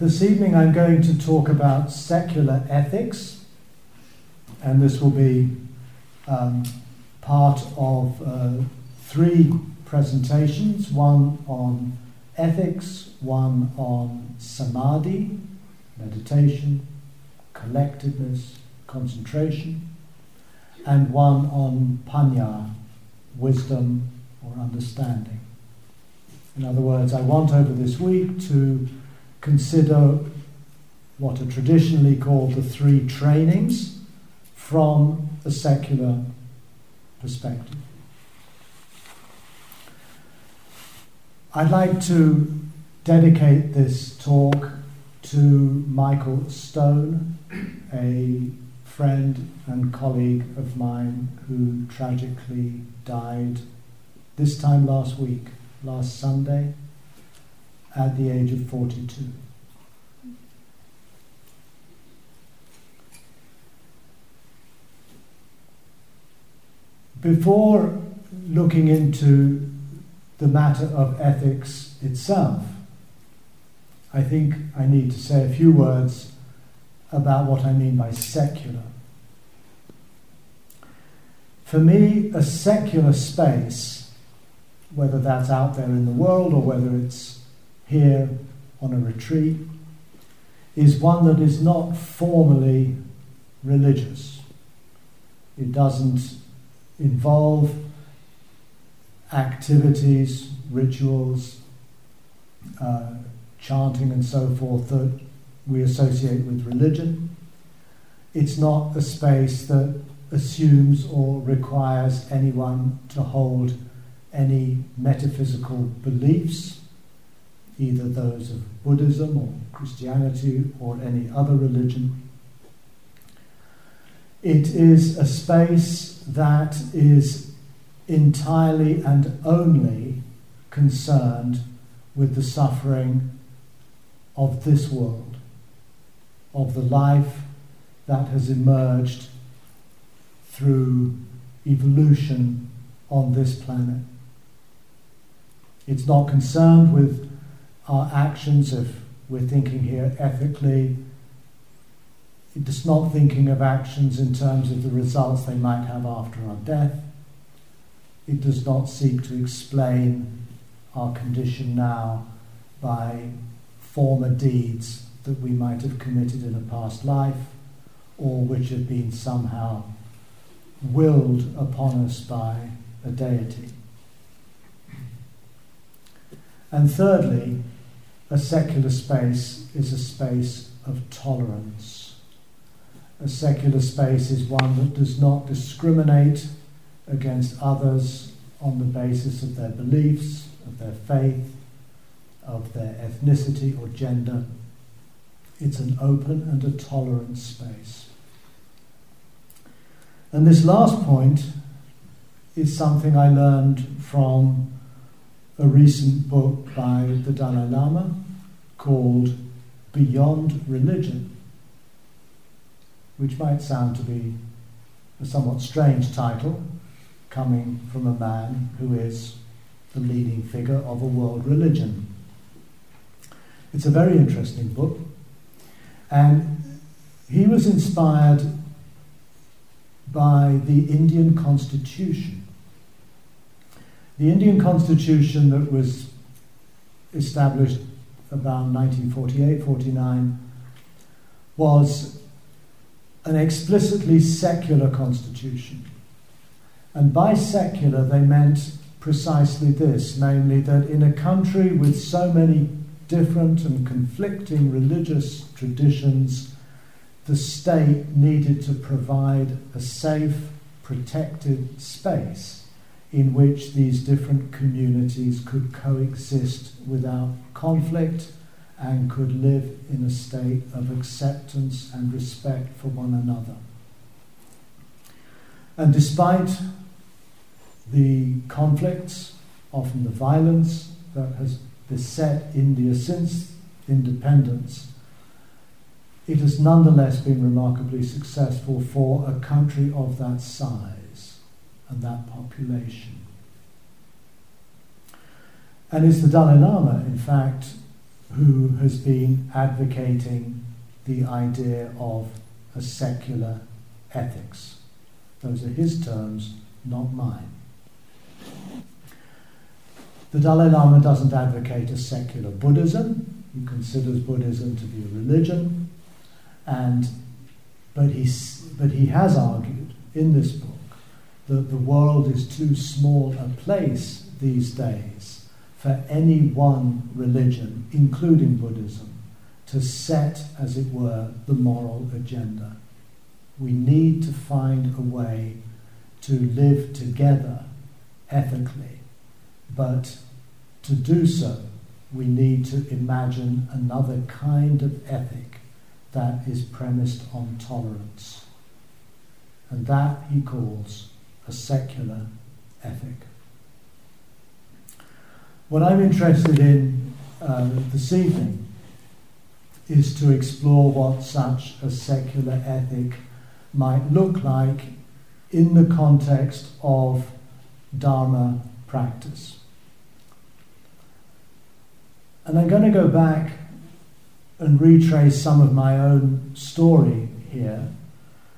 This evening I'm going to talk about secular ethics, and this will be um, part of uh, three presentations one on ethics, one on samadhi, meditation, collectedness, concentration, and one on panya, wisdom or understanding. In other words, I want over this week to consider what are traditionally called the three trainings from a secular perspective. I'd like to dedicate this talk to Michael Stone, a friend and colleague of mine who tragically died this time last week, last Sunday, at the age of 42. Before looking into the matter of ethics itself, I think I need to say a few words about what I mean by secular. For me, a secular space, whether that's out there in the world or whether it's here on a retreat, is one that is not formally religious. It doesn't involve activities, rituals, uh, chanting, and so forth that we associate with religion. It's not a space that assumes or requires anyone to hold any metaphysical beliefs, either those of Buddhism or Christianity or any other religion. It is a space that is entirely and only concerned with the suffering of this world, of the life that has emerged through evolution on this planet. It's not concerned with our actions if we're thinking here ethically. It's not thinking of actions in terms of the results they might have after our death. It does not seek to explain our condition now by former deeds that we might have committed in a past life or which have been somehow willed upon us by a deity. And thirdly, a secular space is a space of tolerance. A secular space is one that does not discriminate against others on the basis of their beliefs, of their faith, of their ethnicity or gender. It's an open and a tolerant space. And this last point is something I learned from a recent book by the Dalai Lama called Beyond Religion, which might sound to be a somewhat strange title, coming from a man who is the leading figure of a world religion. It's a very interesting book, and he was inspired by the Indian Constitution. The Indian Constitution that was established about 1948 49 was an explicitly secular constitution. And by secular, they meant precisely this namely, that in a country with so many different and conflicting religious traditions, the state needed to provide a safe, protected space in which these different communities could coexist without conflict and could live in a state of acceptance and respect for one another. And despite the conflicts, often the violence that has beset India since independence, it has nonetheless been remarkably successful for a country of that size and that population. And it's the Dalai Lama, in fact, who has been advocating the idea of a secular ethics. Those are his terms, not mine. The Dalai Lama doesn't advocate a secular Buddhism. He considers Buddhism to be a religion, and but he but he has argued in this book that the world is too small a place these days for any one religion, including Buddhism, to set, as it were, the moral agenda. We need to find a way to live together ethically, but to do so, we need to imagine another kind of ethic that is premised on tolerance. And that he calls a secular ethic. What I'm interested in uh, this evening is to explore what such a secular ethic might look like in the context of Dharma practice. And I'm going to go back and retrace some of my own story here.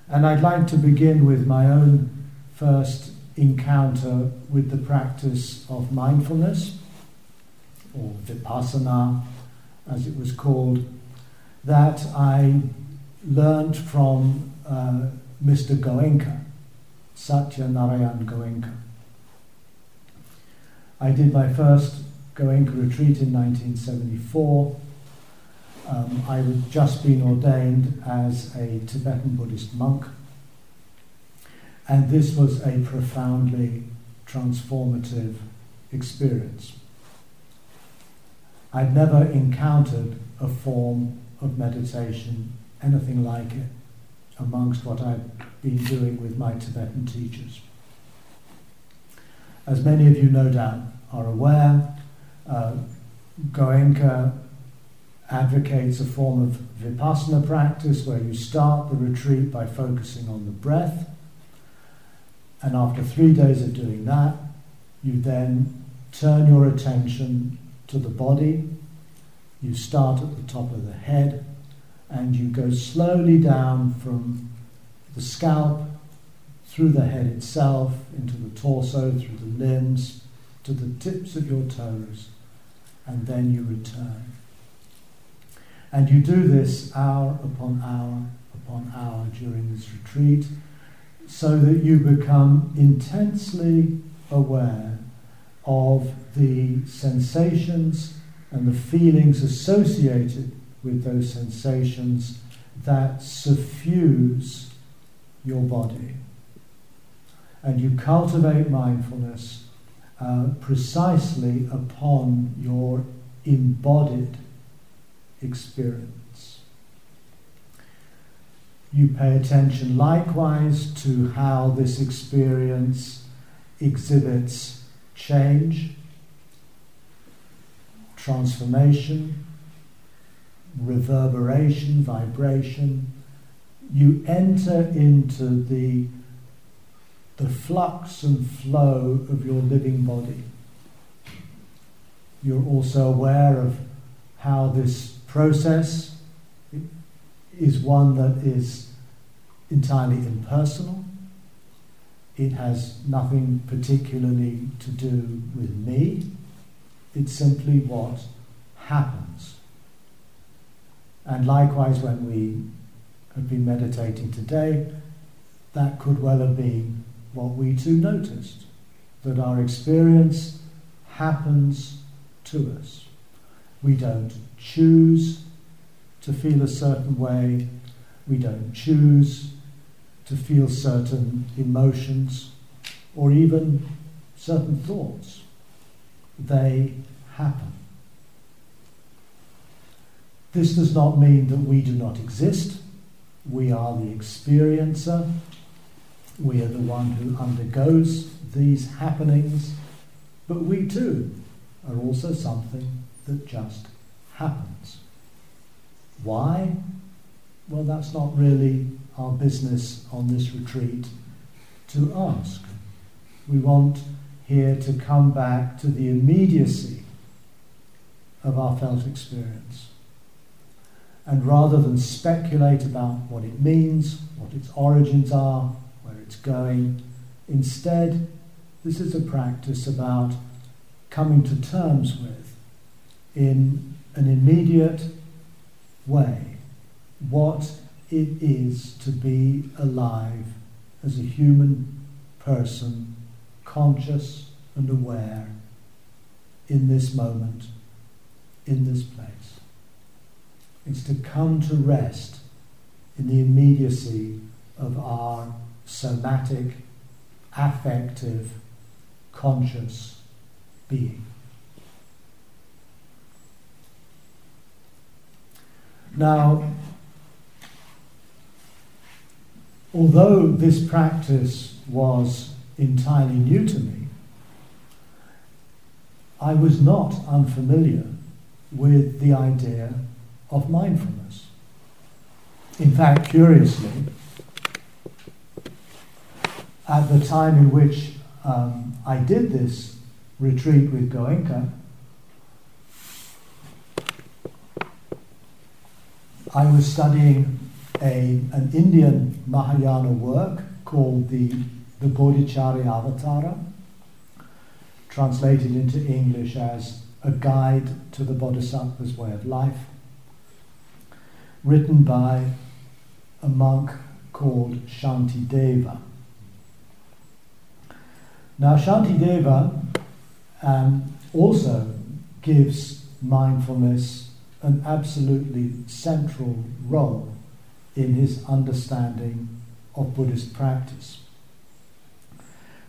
And I'd like to begin with my own first encounter with the practice of mindfulness, or vipassana, as it was called, that I learned from uh, Mr. Goenka, Satya Narayan Goenka. I did my first Goenka retreat in 1974. Um, I had just been ordained as a Tibetan Buddhist monk, and this was a profoundly transformative experience. I'd never encountered a form of meditation, anything like it, amongst what I've been doing with my Tibetan teachers. As many of you no doubt are aware, uh, Goenka advocates a form of vipassana practice where you start the retreat by focusing on the breath, and after three days of doing that, you then turn your attention to the body. You start at the top of the head and you go slowly down from the scalp through the head itself into the torso, through the limbs, to the tips of your toes, and then you return. And you do this hour upon hour upon hour during this retreat so that you become intensely aware of the sensations and the feelings associated with those sensations that suffuse your body. And you cultivate mindfulness uh, precisely upon your embodied experience. You pay attention likewise to how this experience exhibits change, transformation, reverberation, vibration. You enter into the, the flux and flow of your living body. You're also aware of how this process is one that is entirely impersonal. It has nothing particularly to do with me. It's simply what happens. And likewise, when we have been meditating today, that could well have been what we too noticed that our experience happens to us. We don't choose to feel a certain way, we don't choose to feel certain emotions or even certain thoughts. They happen. This does not mean that we do not exist. We are the experiencer. We are the one who undergoes these happenings. But we too are also something that just happens. Why? Well, that's not really our business on this retreat to ask. We want here to come back to the immediacy of our felt experience. And rather than speculate about what it means, what its origins are, where it's going, instead, this is a practice about coming to terms with, in an immediate way, what it is to be alive as a human person, conscious and aware in this moment, in this place. It's to come to rest in the immediacy of our somatic, affective, conscious being. Now, although this practice was entirely new to me, I was not unfamiliar with the idea of mindfulness. In fact, curiously, at the time in which um, I did this retreat with Goenka, I was studying a, an Indian Mahayana work called the, the Bodhicharya Avatara, translated into English as A Guide to the Bodhisattva's Way of Life, written by a monk called Shantideva. Now, Shantideva um, also gives mindfulness an absolutely central role in his understanding of Buddhist practice.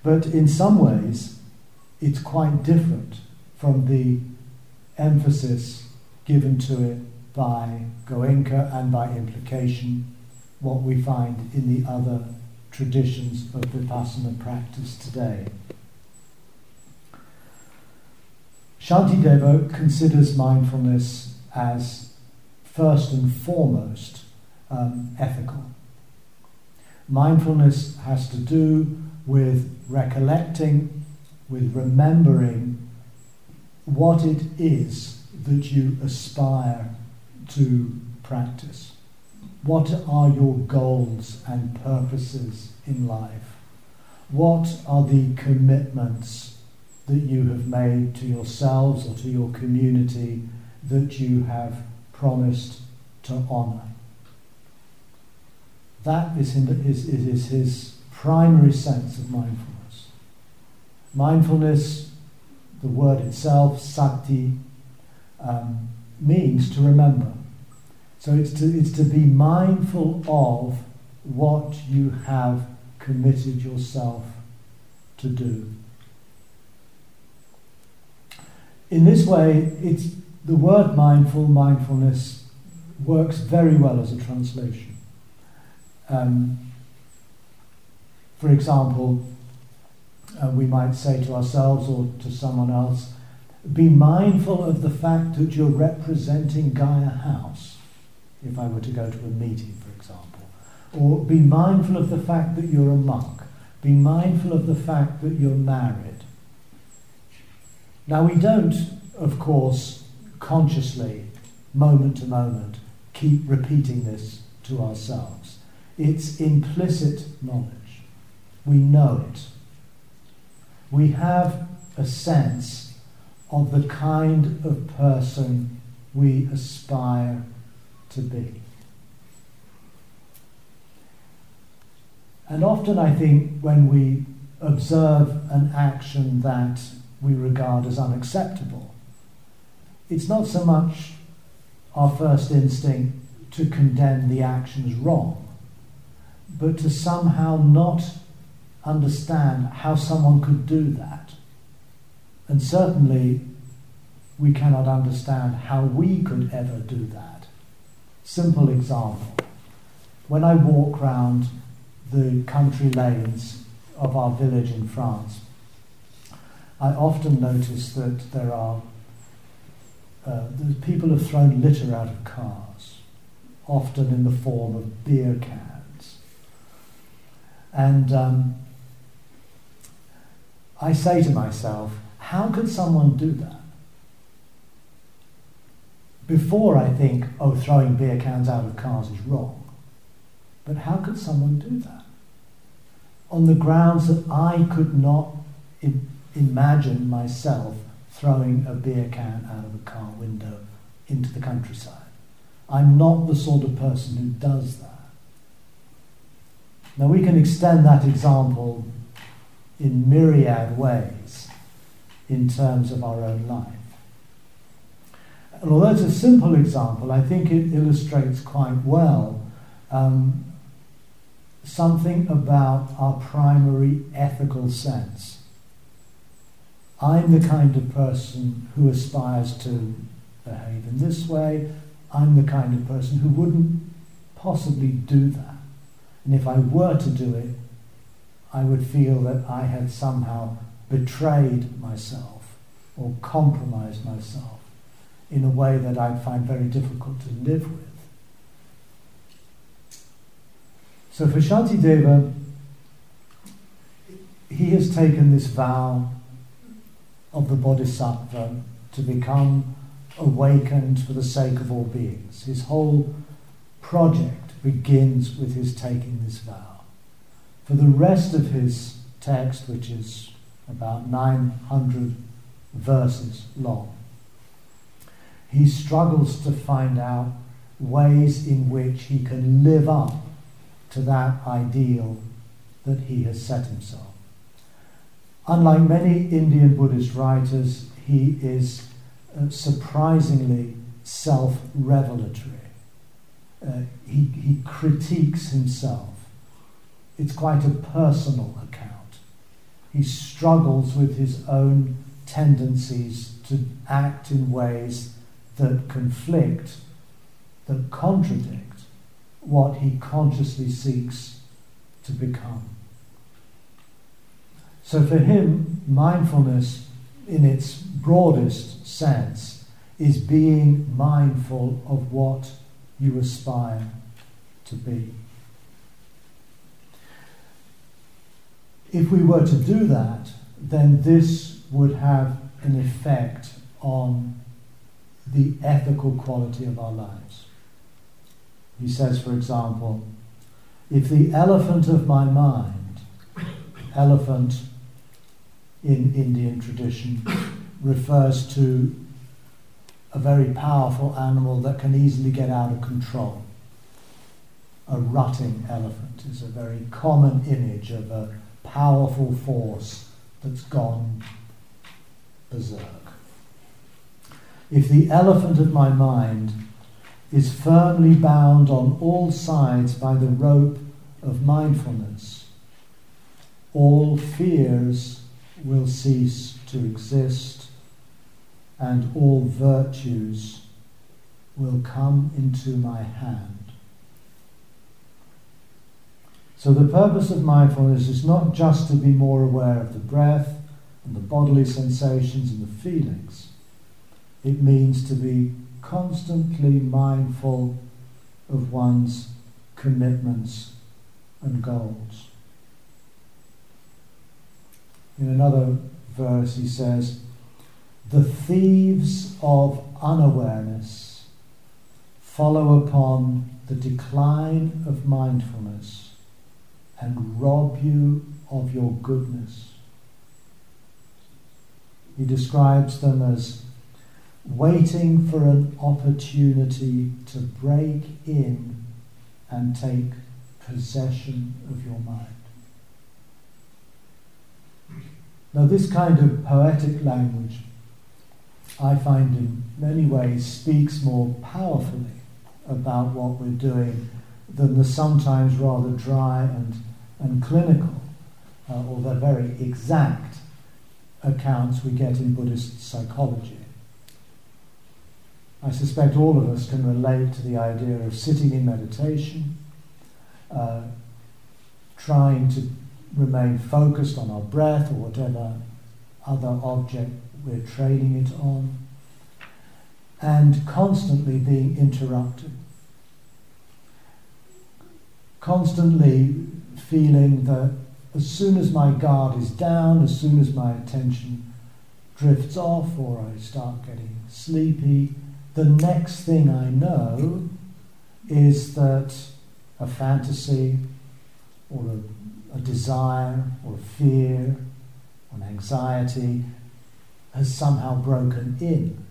But in some ways, it's quite different from the emphasis given to it by Goenka and by implication what we find in the other traditions of Vipassana practice today. Shantideva considers mindfulness as first and foremost um, ethical. Mindfulness has to do with recollecting, with remembering what it is that you aspire to practice. What are your goals and purposes in life? What are the commitments that you have made to yourselves or to your community that you have promised to honour? That is, is, is his primary sense of mindfulness. Mindfulness, the word itself, sati, um, means to remember. So it's to, it's to be mindful of what you have committed yourself to do. In this way, it's the word mindful, mindfulness, works very well as a translation. Um, for example, uh, we might say to ourselves or to someone else, be mindful of the fact that you're representing Gaia House, if I were to go to a meeting, for example. Or be mindful of the fact that you're a monk. Be mindful of the fact that you're married. Now, we don't, of course, consciously, moment to moment, keep repeating this to ourselves. It's implicit knowledge. We know it. We have a sense of the kind of person we aspire to be. And often, I think, when we observe an action that we regard as unacceptable, it's not so much our first instinct to condemn the actions wrong, but to somehow not understand how someone could do that. And certainly, we cannot understand how we could ever do that. Simple example. When I walk round the country lanes of our village in France, I often notice that there are uh, people have thrown litter out of cars, often in the form of beer cans. And um, I say to myself, how could someone do that? before I think, oh, throwing beer cans out of cars is wrong. But how could someone do that? On the grounds that I could not Im- imagine myself throwing a beer can out of a car window into the countryside. I'm not the sort of person who does that. Now, we can extend that example in myriad ways in terms of our own life. And although it's a simple example, I think it illustrates quite well um, something about our primary ethical sense. I'm the kind of person who aspires to behave in this way. I'm the kind of person who wouldn't possibly do that. And if I were to do it, I would feel that I had somehow betrayed myself or compromised myself in a way that I'd find very difficult to live with. So for Shantideva, he has taken this vow of the Bodhisattva to become awakened for the sake of all beings. His whole project begins with his taking this vow. For the rest of his text, which is about 900 verses long, he struggles to find out ways in which he can live up to that ideal that he has set himself. Unlike many Indian Buddhist writers, he is uh, surprisingly self revelatory. Uh, he, he critiques himself. It's quite a personal account. He struggles with his own tendencies to act in ways that conflict, that contradict what he consciously seeks to become. So for him, mindfulness, in its broadest sense, is being mindful of what you aspire to be. If we were to do that, then this would have an effect on the ethical quality of our lives. He says, for example, if the elephant of my mind, elephant in Indian tradition refers to a very powerful animal that can easily get out of control. A rutting elephant is a very common image of a powerful force that's gone berserk. If the elephant of my mind is firmly bound on all sides by the rope of mindfulness, all fears will cease to exist and all virtues will come into my hand. So, the purpose of mindfulness is not just to be more aware of the breath and the bodily sensations and the feelings, it means to be constantly mindful of one's commitments and goals. In another verse, he says, The thieves of unawareness follow upon the decline of mindfulness and rob you of your goodness. He describes them as waiting for an opportunity to break in and take possession of your mind. Now, this kind of poetic language, I find in many ways speaks more powerfully about what we're doing than the sometimes rather dry and, and clinical, uh, or the very exact accounts we get in Buddhist psychology. I suspect all of us can relate to the idea of sitting in meditation, uh, trying to remain focused on our breath or whatever other object we're training it on, and constantly being interrupted. Constantly feeling that as soon as my guard is down, as soon as my attention drifts off or I start getting sleepy, the next thing I know is that a fantasy or a, a desire or fear or an anxiety has somehow broken in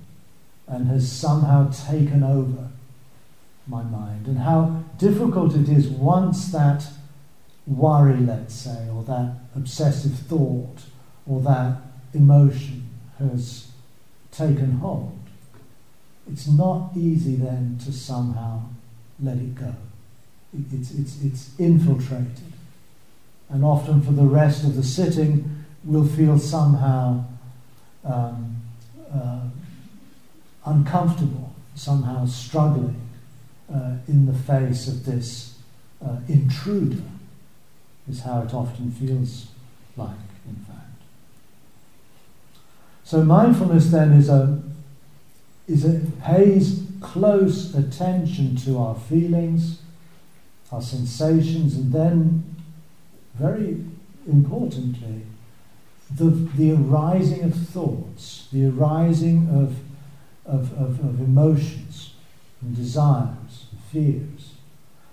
and has somehow taken over my mind, and how difficult it is once that worry, let's say, or that obsessive thought, or that emotion has taken hold. It's not easy then to somehow let it go. It's, it's, it's infiltrated. And often for the rest of the sitting, we'll feel somehow um, uh, uncomfortable, somehow struggling uh, in the face of this uh, intruder, is how it often feels like, in fact. So mindfulness then is a is it pays close attention to our feelings, our sensations, and then, very importantly, the, the arising of thoughts, the arising of, of, of, of emotions and desires and fears.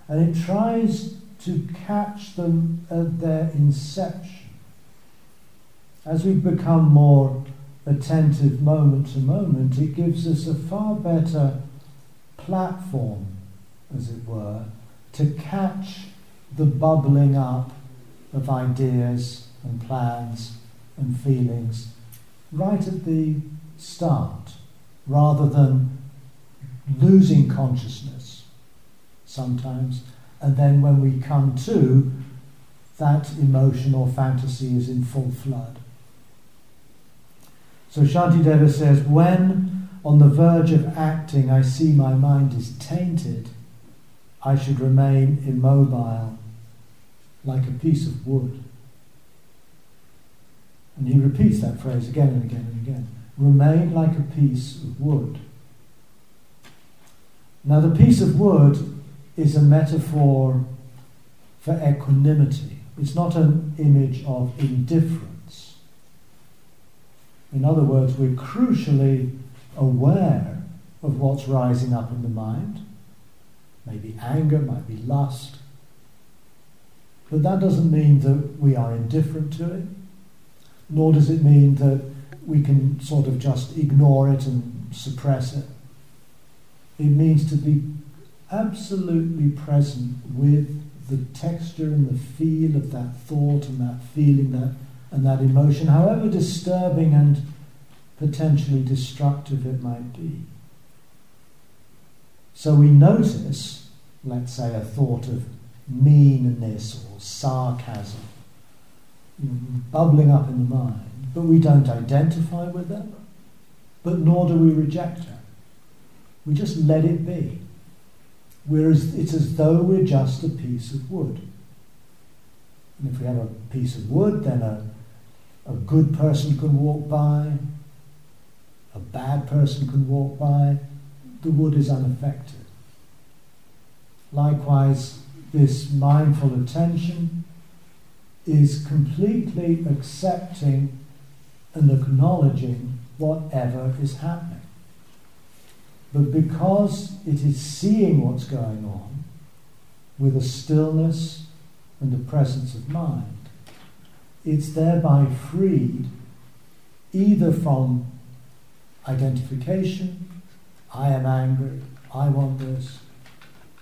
And it tries to catch them at their inception. As we become more attentive moment to moment, it gives us a far better platform, as it were, to catch the bubbling up of ideas and plans and feelings right at the start, rather than losing consciousness sometimes, and then when we come to, that emotion or fantasy is in full flood. So Shantideva says, when on the verge of acting I see my mind is tainted, I should remain immobile like a piece of wood. And he repeats that phrase again and again and again. Remain like a piece of wood. Now, the piece of wood is a metaphor for equanimity. It's not an image of indifference. In other words, we're crucially aware of what's rising up in the mind. Maybe anger, might be lust. But that doesn't mean that we are indifferent to it, nor does it mean that we can sort of just ignore it and suppress it. It means to be absolutely present with the texture and the feel of that thought and that feeling, that and that emotion, however disturbing and potentially destructive it might be. So we notice, let's say, a thought of meanness or sarcasm bubbling up in the mind, but we don't identify with them, but nor do we reject it. We just let it be. It's as though we're just a piece of wood. And if we have a piece of wood, then a a good person can walk by, a bad person can walk by, the wood is unaffected. Likewise, this mindful attention is completely accepting and acknowledging whatever is happening. But because it is seeing what's going on with a stillness and a presence of mind, it's thereby freed either from identification, I am angry, I want this,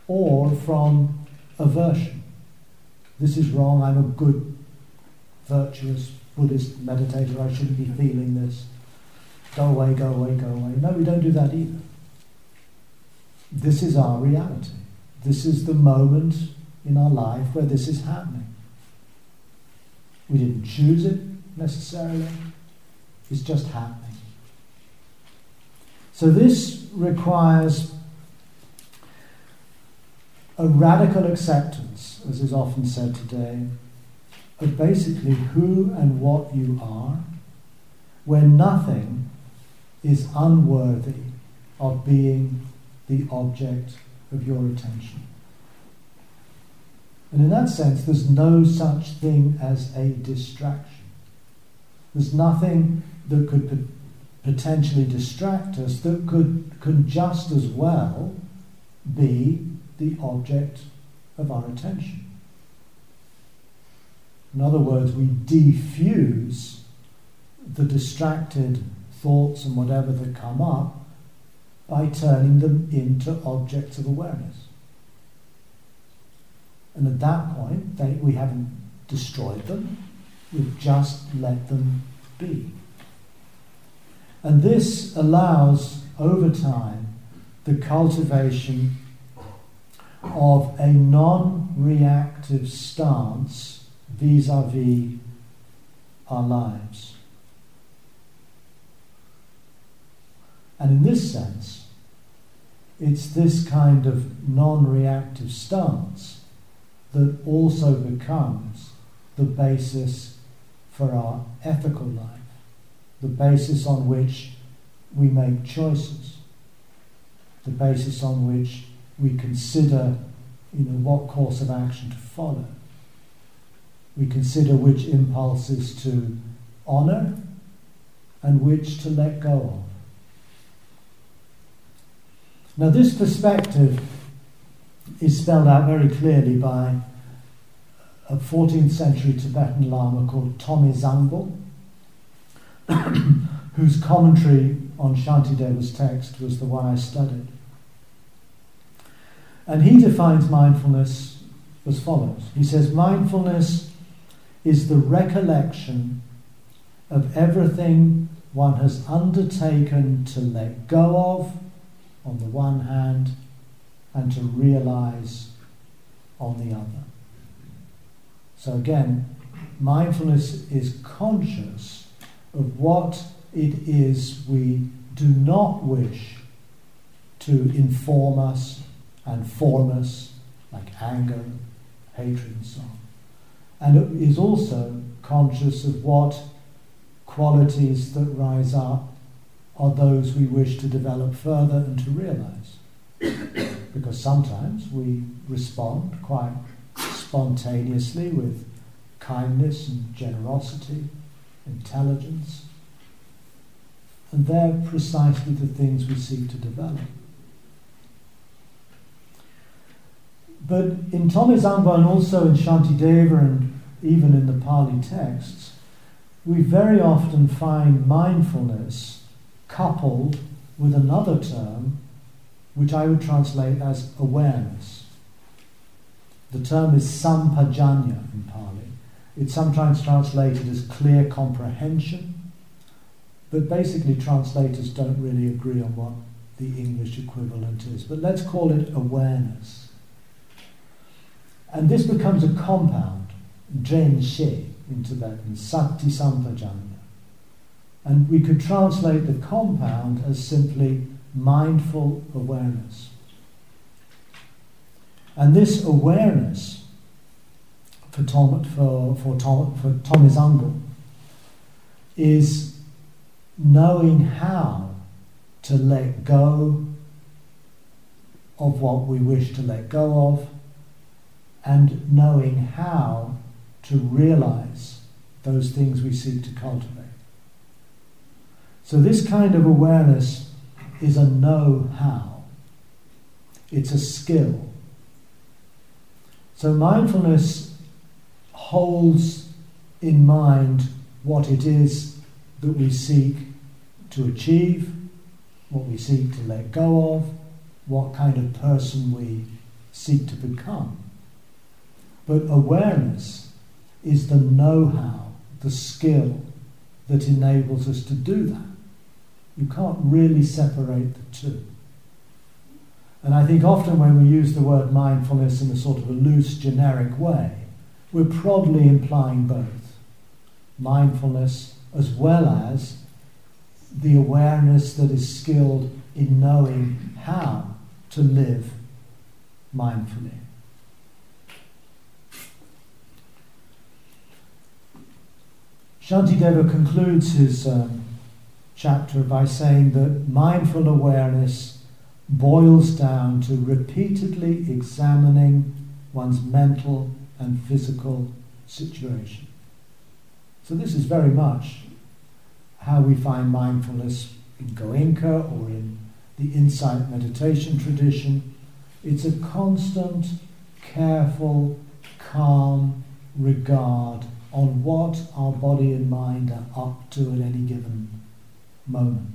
or from aversion. This is wrong, I'm a good, virtuous Buddhist meditator, I shouldn't be feeling this. Go away, go away, go away. No, we don't do that either. This is our reality. This is the moment in our life where this is happening. We didn't choose it necessarily, it's just happening. So this requires a radical acceptance, as is often said today, of basically who and what you are, where nothing is unworthy of being the object of your attention. And in that sense, there's no such thing as a distraction. There's nothing that could potentially distract us that could, could just as well be the object of our attention. In other words, we defuse the distracted thoughts and whatever that come up by turning them into objects of awareness. And at that point, they, we haven't destroyed them, we've just let them be. And this allows, over time, the cultivation of a non reactive stance vis a vis our lives. And in this sense, it's this kind of non reactive stance that also becomes the basis for our ethical life, the basis on which we make choices, the basis on which we consider you know, what course of action to follow. We consider which impulses to honour and which to let go of. Now, this perspective is spelled out very clearly by a 14th century Tibetan Lama called Tokme Zangpo, whose commentary on Shantideva's text was the one I studied. And he defines mindfulness as follows He says, Mindfulness is the recollection of everything one has undertaken to let go of on the one hand and to realize on the other. So again, mindfulness is conscious of what it is we do not wish to inform us and form us, like anger, hatred, and so on. And it is also conscious of what qualities that rise up are those we wish to develop further and to realize. because sometimes we respond quite spontaneously with kindness and generosity, intelligence, and they're precisely the things we seek to develop. But in Tokme Zangpo and also in Shantideva and even in the Pali texts, we very often find mindfulness coupled with another term which I would translate as awareness. The term is sampajanya in Pali. It's sometimes translated as clear comprehension, but basically translators don't really agree on what the English equivalent is. But let's call it awareness. And this becomes a compound, Dren She in Tibetan, Sati Sampajanya. And we could translate the compound as simply mindful awareness. And this awareness for, Tom, for, for, Tom, for Tokme Zangpo is knowing how to let go of what we wish to let go of and knowing how to realize those things we seek to cultivate. So, this kind of awareness is a know how, it's a skill. So, mindfulness holds in mind what it is that we seek to achieve, what we seek to let go of, what kind of person we seek to become. But awareness is the know how, the skill that enables us to do that. You can't really separate the two. And I think often when we use the word mindfulness in a sort of a loose, generic way, we're probably implying both mindfulness as well as the awareness that is skilled in knowing how to live mindfully. Shantideva concludes his um, chapter by saying that mindful awareness boils down to repeatedly examining one's mental and physical situation. So, this is very much how we find mindfulness in Goenka or in the insight meditation tradition. It's a constant, careful, calm regard on what our body and mind are up to at any given moment.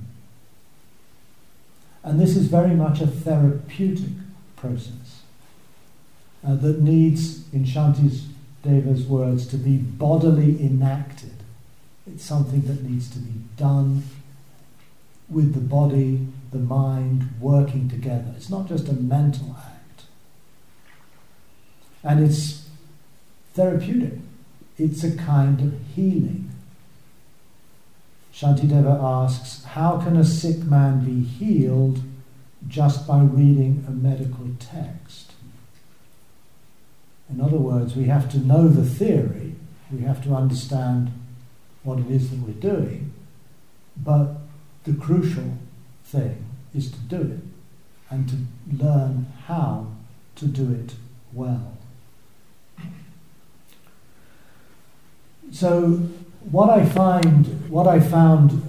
And this is very much a therapeutic process uh, that needs, in Shanti Deva's words, to be bodily enacted. It's something that needs to be done with the body, the mind working together. It's not just a mental act. And it's therapeutic. It's a kind of healing. Shantideva asks, How can a sick man be healed just by reading a medical text? In other words, we have to know the theory, we have to understand what it is that we're doing, but the crucial thing is to do it and to learn how to do it well. So, what I find, what I found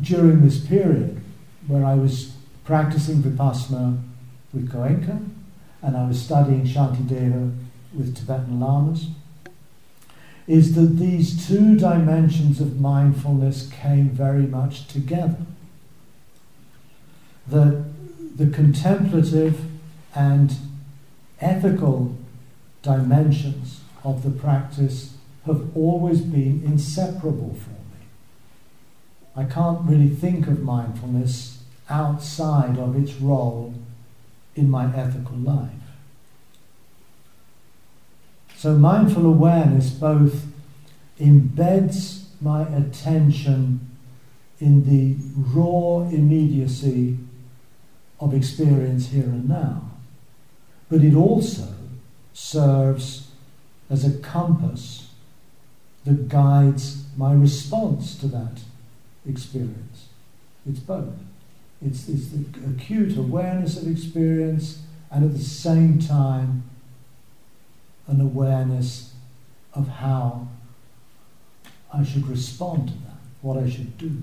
during this period, where I was practicing vipassana with Goenka, and I was studying Shantideva with Tibetan lamas, is that these two dimensions of mindfulness came very much together. That the contemplative and ethical dimensions of the practice have always been inseparable for me. I can't really think of mindfulness outside of its role in my ethical life. So, mindful awareness both embeds my attention in the raw immediacy of experience here and now, but it also serves as a compass that guides my response to that experience. It's both. It's, it's the acute awareness of experience and at the same time an awareness of how I should respond to that, what I should do.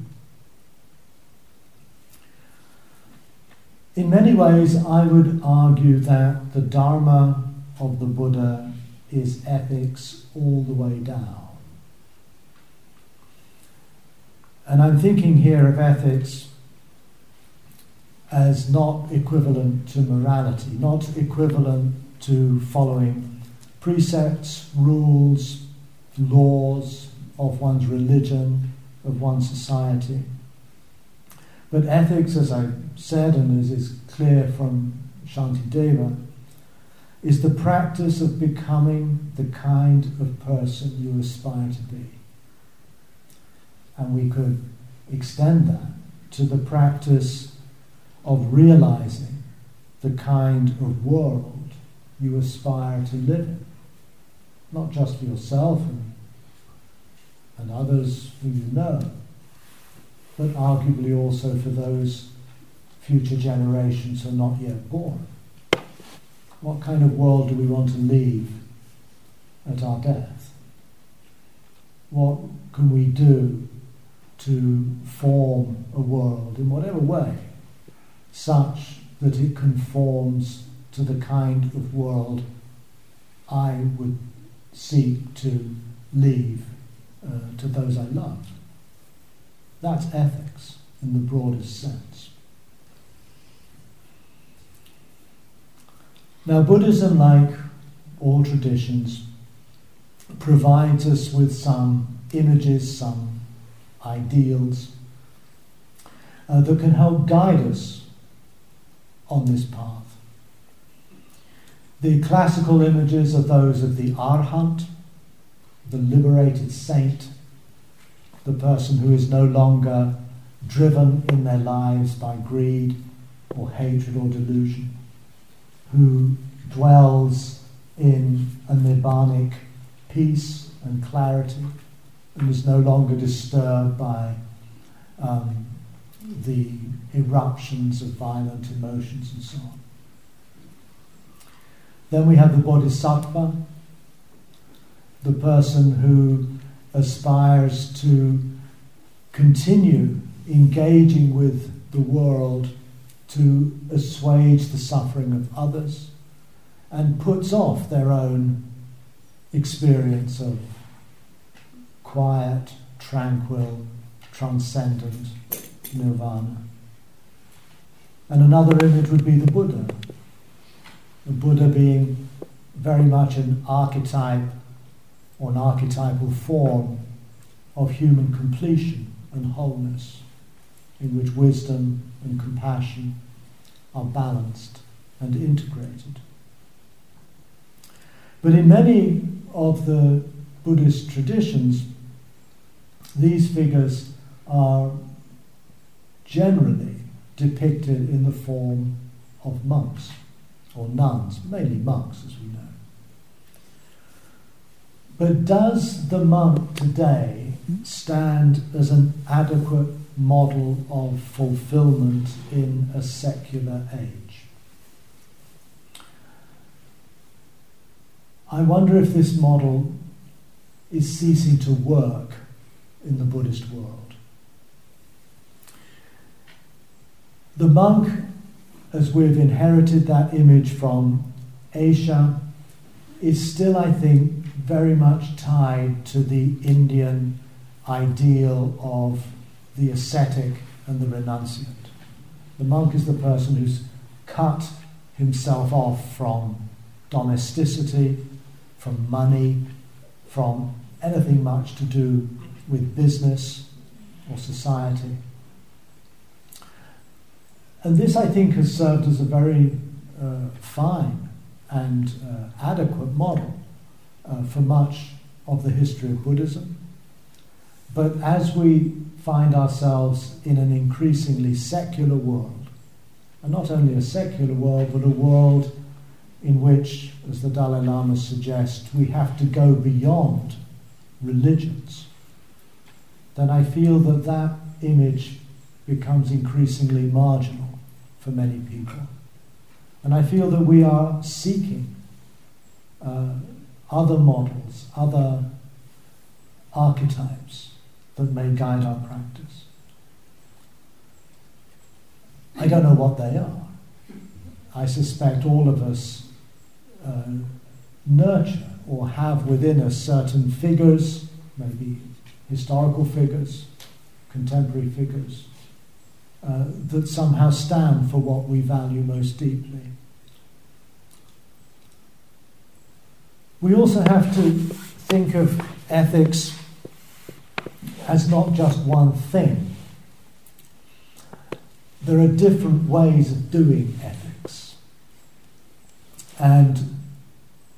In many ways, I would argue that the Dharma of the Buddha is ethics all the way down. And I'm thinking here of ethics as not equivalent to morality, not equivalent to following precepts, rules, laws of one's religion, of one's society. But ethics, as I said, and as is clear from Shantideva, is the practice of becoming the kind of person you aspire to be. And we could extend that to the practice of realizing the kind of world you aspire to live in. Not just for yourself and, and others who you know, but arguably also for those future generations who are not yet born. What kind of world do we want to leave at our death? What can we do to form a world in whatever way such that it conforms to the kind of world I would seek to leave uh, to those I love. That's ethics in the broadest sense. Now, Buddhism, like all traditions, provides us with some images, some ideals uh, that can help guide us on this path. The classical images are those of the arhat, the liberated saint, the person who is no longer driven in their lives by greed or hatred or delusion, who dwells in a nibbanic peace and clarity and is no longer disturbed by um, the eruptions of violent emotions and so on. Then we have the bodhisattva, the person who aspires to continue engaging with the world to assuage the suffering of others and puts off their own experience of quiet, tranquil, transcendent nirvana. And another image would be the Buddha. The Buddha being very much an archetype or an archetypal form of human completion and wholeness, in which wisdom and compassion are balanced and integrated. But in many of the Buddhist traditions, these figures are generally depicted in the form of monks or nuns, mainly monks as we know. But does the monk today stand as an adequate model of fulfillment in a secular age? I wonder if this model is ceasing to work in the Buddhist world. The monk, as we've inherited that image from Asia, is still, I think, very much tied to the Indian ideal of the ascetic and the renunciant. The monk is the person who's cut himself off from domesticity, from money, from anything much to do with business or society. And this, I think, has served as a very uh, fine and uh, adequate model uh, for much of the history of Buddhism. But as we find ourselves in an increasingly secular world, and not only a secular world, but a world in which, as the Dalai Lama suggests, we have to go beyond religions, then I feel that that image becomes increasingly marginal for many people. And I feel that we are seeking uh, other models, other archetypes that may guide our practice. I don't know what they are. I suspect all of us uh, nurture or have within us certain figures, maybe historical figures, contemporary figures, uh, that somehow stand for what we value most deeply. We also have to think of ethics as not just one thing. There are different ways of doing ethics. And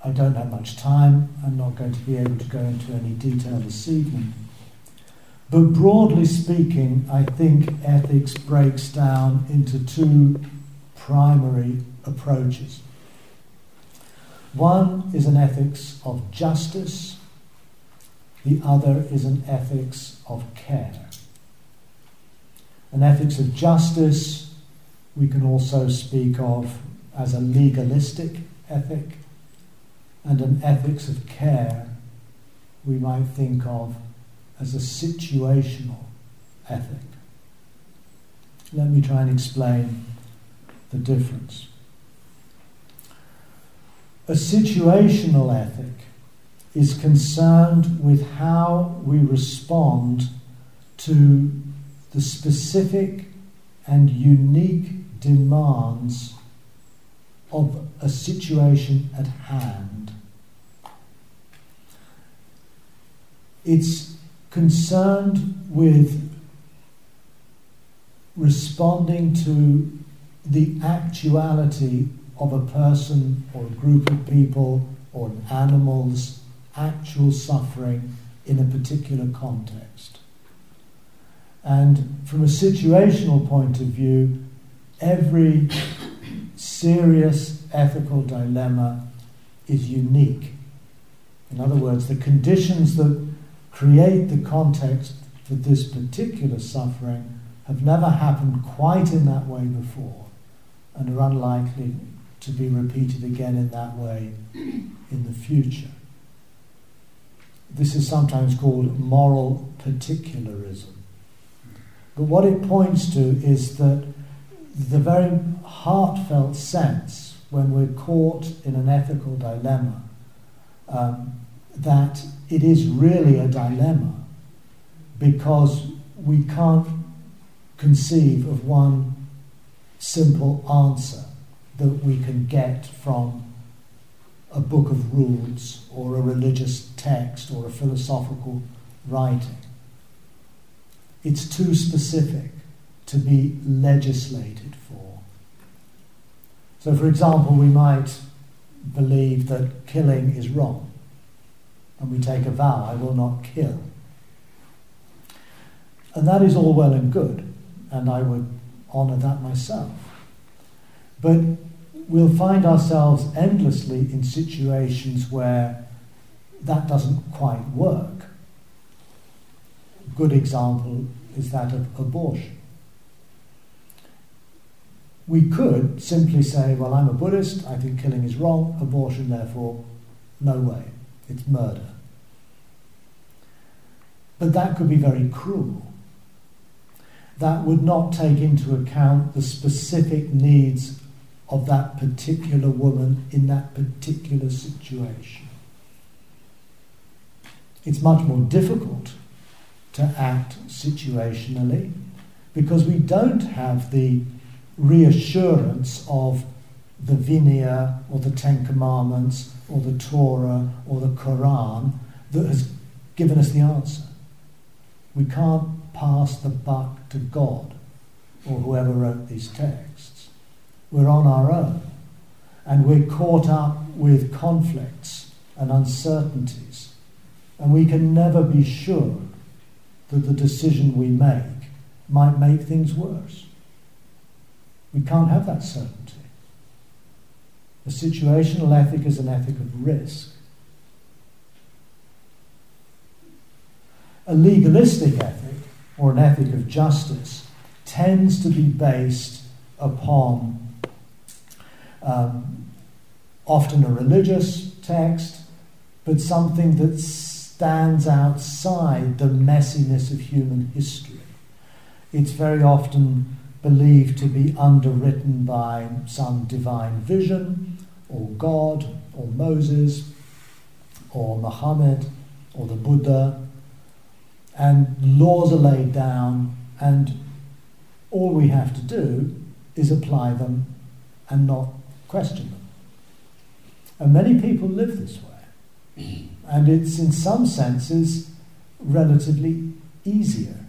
I don't have much time. I'm not going to be able to go into any detail this evening. But broadly speaking, I think ethics breaks down into two primary approaches. One is an ethics of justice, the other is an ethics of care. An ethics of justice we can also speak of as a legalistic ethic, and an ethics of care we might think of as a situational ethic. Let me try and explain the difference. A situational ethic is concerned with how we respond to the specific and unique demands of a situation at hand. It's concerned with responding to the actuality of a person or a group of people or an animal's actual suffering in a particular context. And from a situational point of view, every serious ethical dilemma is unique. In other words, the conditions that create the context for this particular suffering have never happened quite in that way before and are unlikely to be repeated again in that way in the future. This is sometimes called moral particularism. But what it points to is that the very heartfelt sense when we're caught in an ethical dilemma um, that it is really a dilemma because we can't conceive of one simple answer that we can get from a book of rules or a religious text or a philosophical writing. It's too specific to be legislated for. So, for example, we might believe that killing is wrong, and we take a vow, I will not kill. And that is all well and good, and I would honour that myself. But we'll find ourselves endlessly in situations where that doesn't quite work. A good example is that of abortion. We could simply say, well, I'm a Buddhist, I think killing is wrong, abortion, therefore, no way, it's murder. But that could be very cruel that would not take into account the specific needs of that particular woman in that particular situation. It's much more difficult to act situationally because we don't have the reassurance of the Vinaya or the Ten Commandments or the Torah or the Quran that has given us the answer. We can't pass the buck to God or whoever wrote these texts. We're on our own and we're caught up with conflicts and uncertainties. And we can never be sure that the decision we make might make things worse. We can't have that certainty. A situational ethic is an ethic of risk. A legalistic ethic or an ethic of justice tends to be based upon um, often a religious text, but something that stands outside the messiness of human history. It's very often believed to be underwritten by some divine vision, or God, or Moses, or Muhammad, or the Buddha, and laws are laid down, and all we have to do is apply them and not question them. And many people live this way, and it's in some senses relatively easier.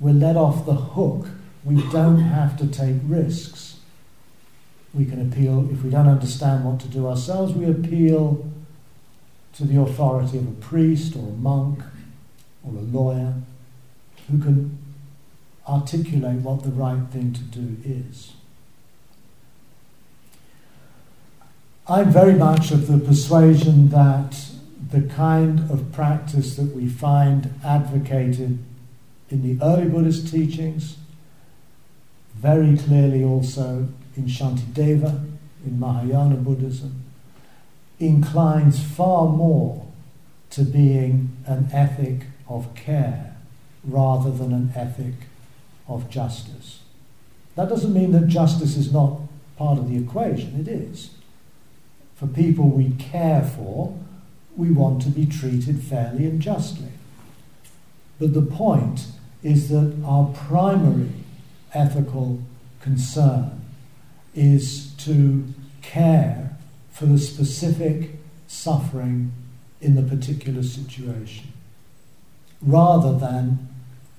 We're let off the hook. We don't have to take risks. We can appeal, if we don't understand what to do ourselves, we appeal to the authority of a priest or a monk or a lawyer who can articulate what the right thing to do is. I'm very much of the persuasion that the kind of practice that we find advocated in the early Buddhist teachings, very clearly also in Shantideva, in Mahayana Buddhism, inclines far more to being an ethic of care rather than an ethic of justice. That doesn't mean that justice is not part of the equation, it is. For people we care for, we want to be treated fairly and justly. But the point is that our primary ethical concern is to care for the specific suffering in the particular situation rather than,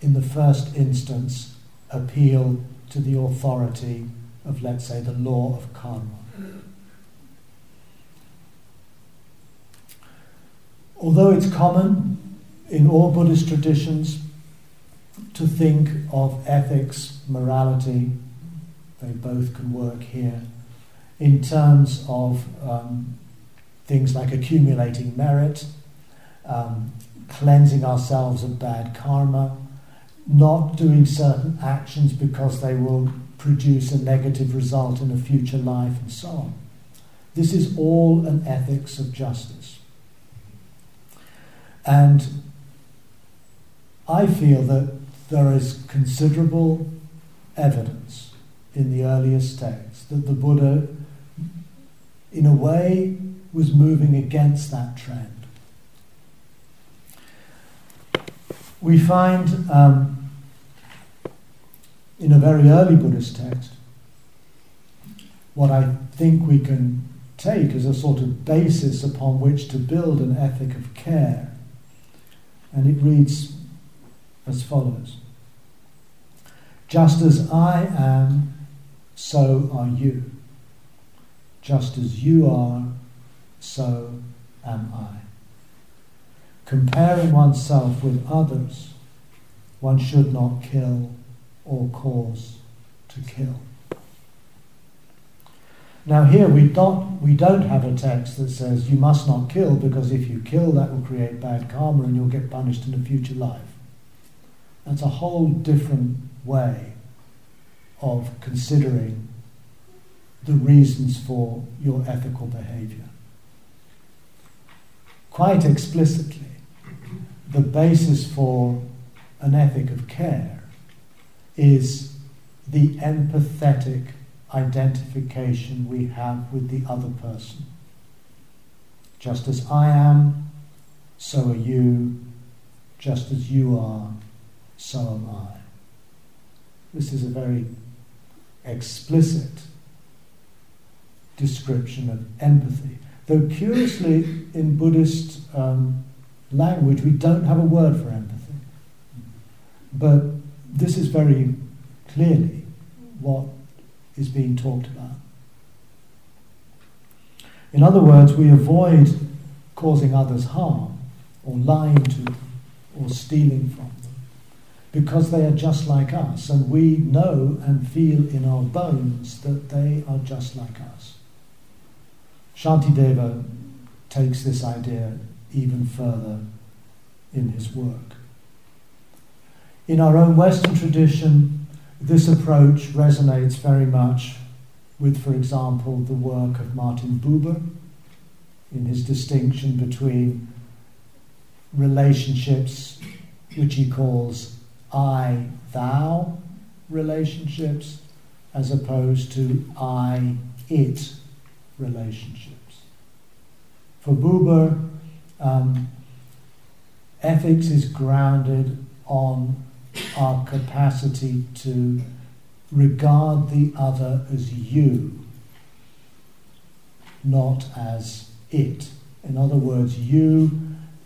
in the first instance, appeal to the authority of, let's say, the law of karma. Although it's common in all Buddhist traditions to think of ethics, morality, they both can work here, in terms of um, things like accumulating merit, um, cleansing ourselves of bad karma, not doing certain actions because they will produce a negative result in a future life, and so on. This is all an ethics of justice. And I feel that there is considerable evidence in the earliest texts that the Buddha, in a way, was moving against that trend. We find um, in a very early Buddhist text what I think we can take as a sort of basis upon which to build an ethic of care. And it reads as follows Just as I am, so are you. Just as you are, so am I. Comparing oneself with others, one should not kill or cause to kill. Now, here we don't, we don't have a text that says you must not kill because if you kill, that will create bad karma and you'll get punished in a future life. That's a whole different way of considering the reasons for your ethical behavior. Quite explicitly, the basis for an ethic of care is the empathetic identification we have with the other person. Just as I am, so are you. Just as you are, so am I. This is a very explicit description of empathy. Though curiously, in Buddhist um, language, we don't have a word for empathy. But this is very clearly what is being talked about. In other words, we avoid causing others harm or lying to them or stealing from them because they are just like us and we know and feel in our bones that they are just like us. Shantideva takes this idea even further in his work. In our own Western tradition, this approach resonates very much with, for example, the work of Martin Buber in his distinction between relationships, which he calls I thou relationships, as opposed to I it relationships. For Buber, um, ethics is grounded on our capacity to regard the other as you, not as it. In other words, you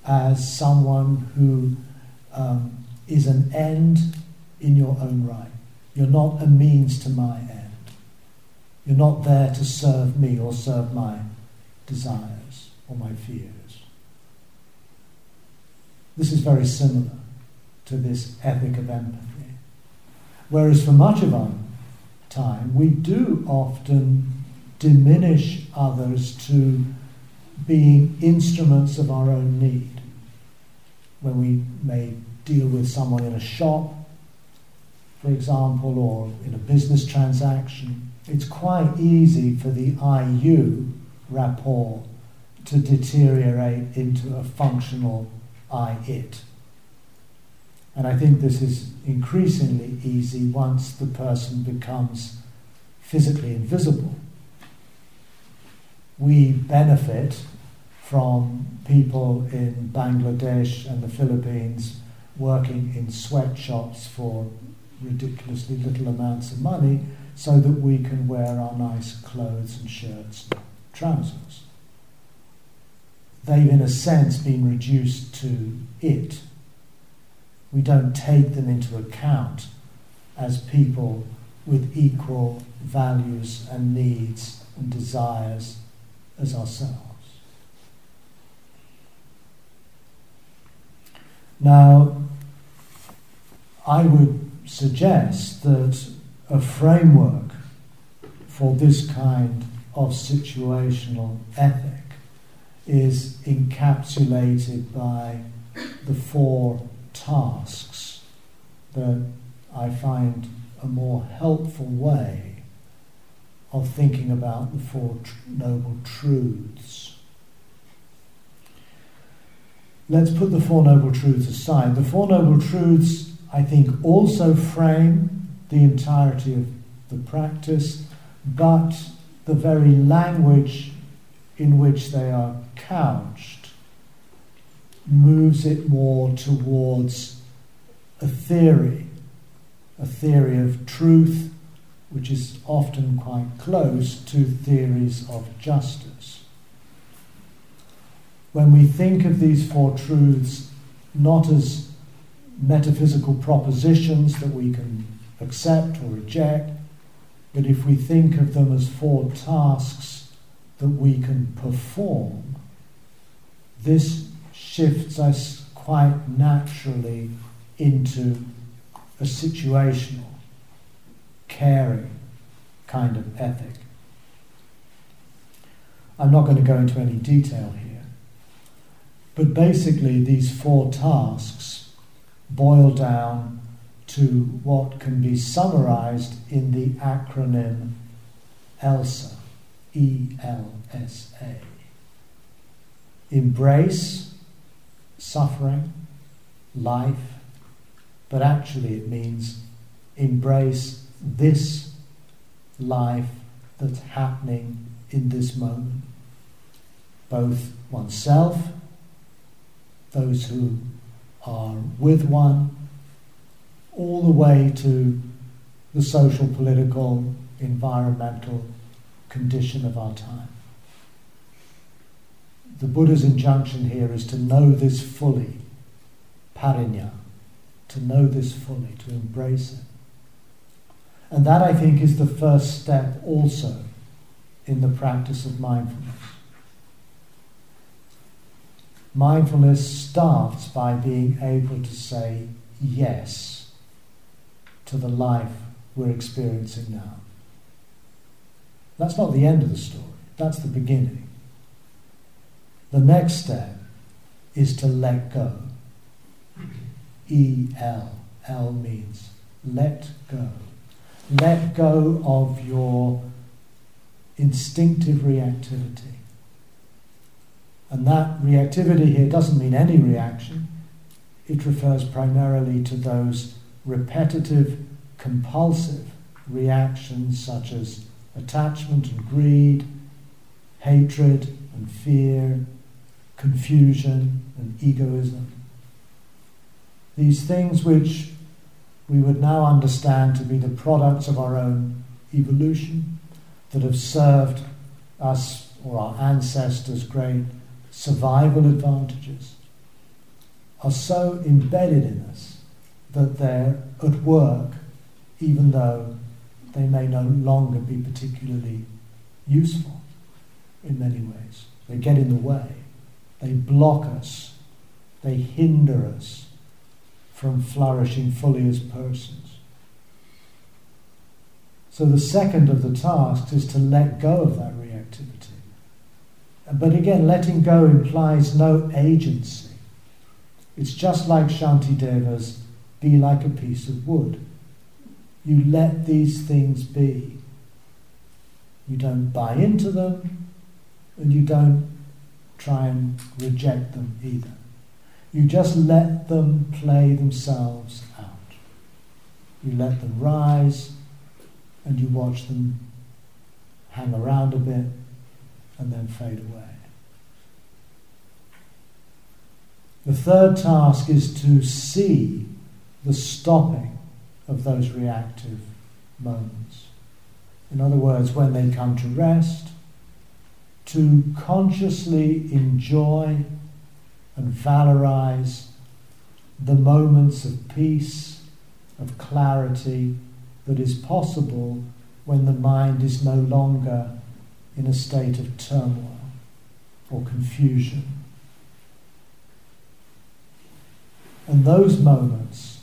as someone who um, is an end in your own right. You're not a means to my end. You're not there to serve me or serve my desires or my fears. This is very similar to this ethic of empathy. Whereas for much of our time, we do often diminish others to being instruments of our own need. When we may deal with someone in a shop, for example, or in a business transaction, it's quite easy for the I-you rapport to deteriorate into a functional I-it. And I think this is increasingly easy once the person becomes physically invisible. We benefit from people in Bangladesh and the Philippines working in sweatshops for ridiculously little amounts of money so that we can wear our nice clothes and shirts and trousers. They've, in a sense, been reduced to it we don't take them into account as people with equal values and needs and desires as ourselves. Now, I would suggest that a framework for this kind of situational ethic is encapsulated by the four tasks that I find a more helpful way of thinking about the Four Noble Truths. Let's put the Four Noble Truths aside. The Four Noble Truths I think, also frame the entirety of the practice, but the very language in which they are couched moves it more towards a theory, a theory of truth, which is often quite close to theories of justice. When we think of these four truths not as metaphysical propositions that we can accept or reject, but if we think of them as four tasks that we can perform, this shifts us quite naturally into a situational, caring kind of ethic. I'm not going to go into any detail here, but basically, these four tasks boil down to what can be summarized in the acronym ELSA, E L S A. Embrace suffering, life, but actually it means embrace this life that's happening in this moment. Both oneself, those who are with one, all the way to the social, political, environmental condition of our time. The Buddha's injunction here is to know this fully, parinya, to know this fully, to embrace it. And that, I think, is the first step also in the practice of mindfulness. Mindfulness starts by being able to say yes to the life we're experiencing now. That's not the end of the story, that's the beginning. The next step is to let go. E L. L means let go. Let go of your instinctive reactivity. And that reactivity here doesn't mean any reaction, it refers primarily to those repetitive, compulsive reactions such as attachment and greed, hatred and fear, confusion and egoism. These things which we would now understand to be the products of our own evolution, that have served us or our ancestors great survival advantages, are so embedded in us that they're at work, even though they may no longer be particularly useful in many ways. They get in the way, they block us, they hinder us from flourishing fully as persons. So the second of the tasks is to let go of that reactivity. But again, letting go implies no agency. It's just like Shantideva's be like a piece of wood. You let these things be. You don't buy into them, and you don't try and reject them either. You just let them play themselves out. You let them rise, and you watch them hang around a bit and then fade away. The third task is to see the stopping of those reactive moments. In other words, when they come to rest, to consciously enjoy and valorize the moments of peace, of clarity that is possible when the mind is no longer in a state of turmoil or confusion. And those moments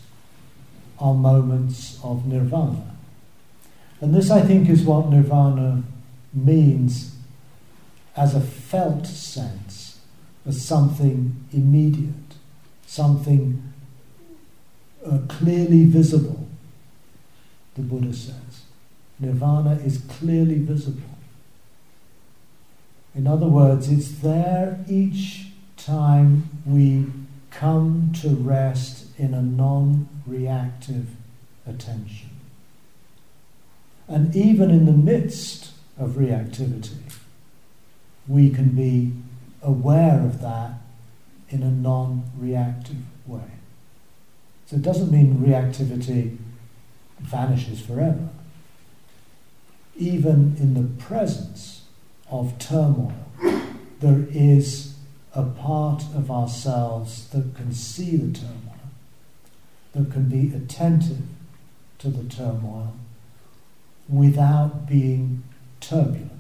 are moments of nirvana. And this, I think, is what nirvana means as a felt sense, as something immediate, something uh, clearly visible, the Buddha says. Nirvana is clearly visible. In other words, it's there each time we come to rest in a non reactive attention. And even in the midst of reactivity, we can be aware of that in a non reactive way. So it doesn't mean reactivity vanishes forever. Even in the presence of turmoil, there is a part of ourselves that can see the turmoil, that can be attentive to the turmoil without being turbulent.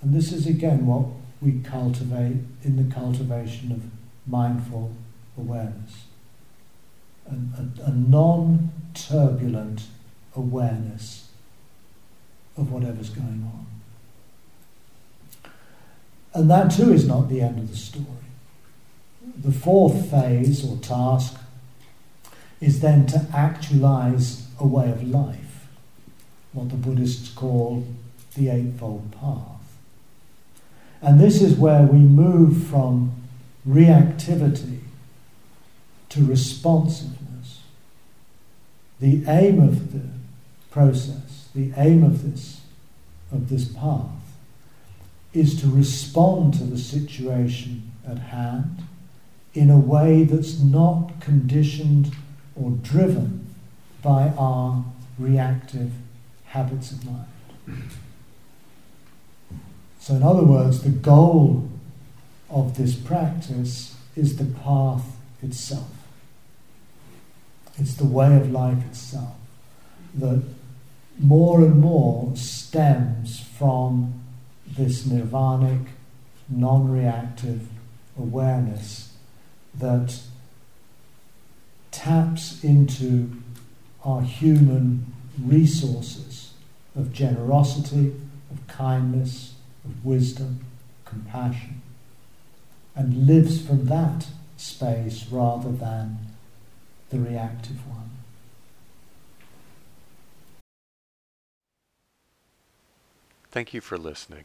And this is again what we cultivate in the cultivation of mindful awareness. A, a, a non turbulent awareness of whatever's going on. And that too is not the end of the story. The fourth phase or task is then to actualize a way of life, what the Buddhists call the Eightfold Path. And this is where we move from reactivity to responsiveness. The aim of the process, the aim of this, of this path, is to respond to the situation at hand in a way that's not conditioned or driven by our reactive habits of mind. So, in other words, the goal of this practice is the path itself. It's the way of life itself that more and more stems from this nirvanic, non reactive awareness that taps into our human resources of generosity, of kindness, of wisdom, compassion, and lives from that space rather than the reactive one. Thank you for listening.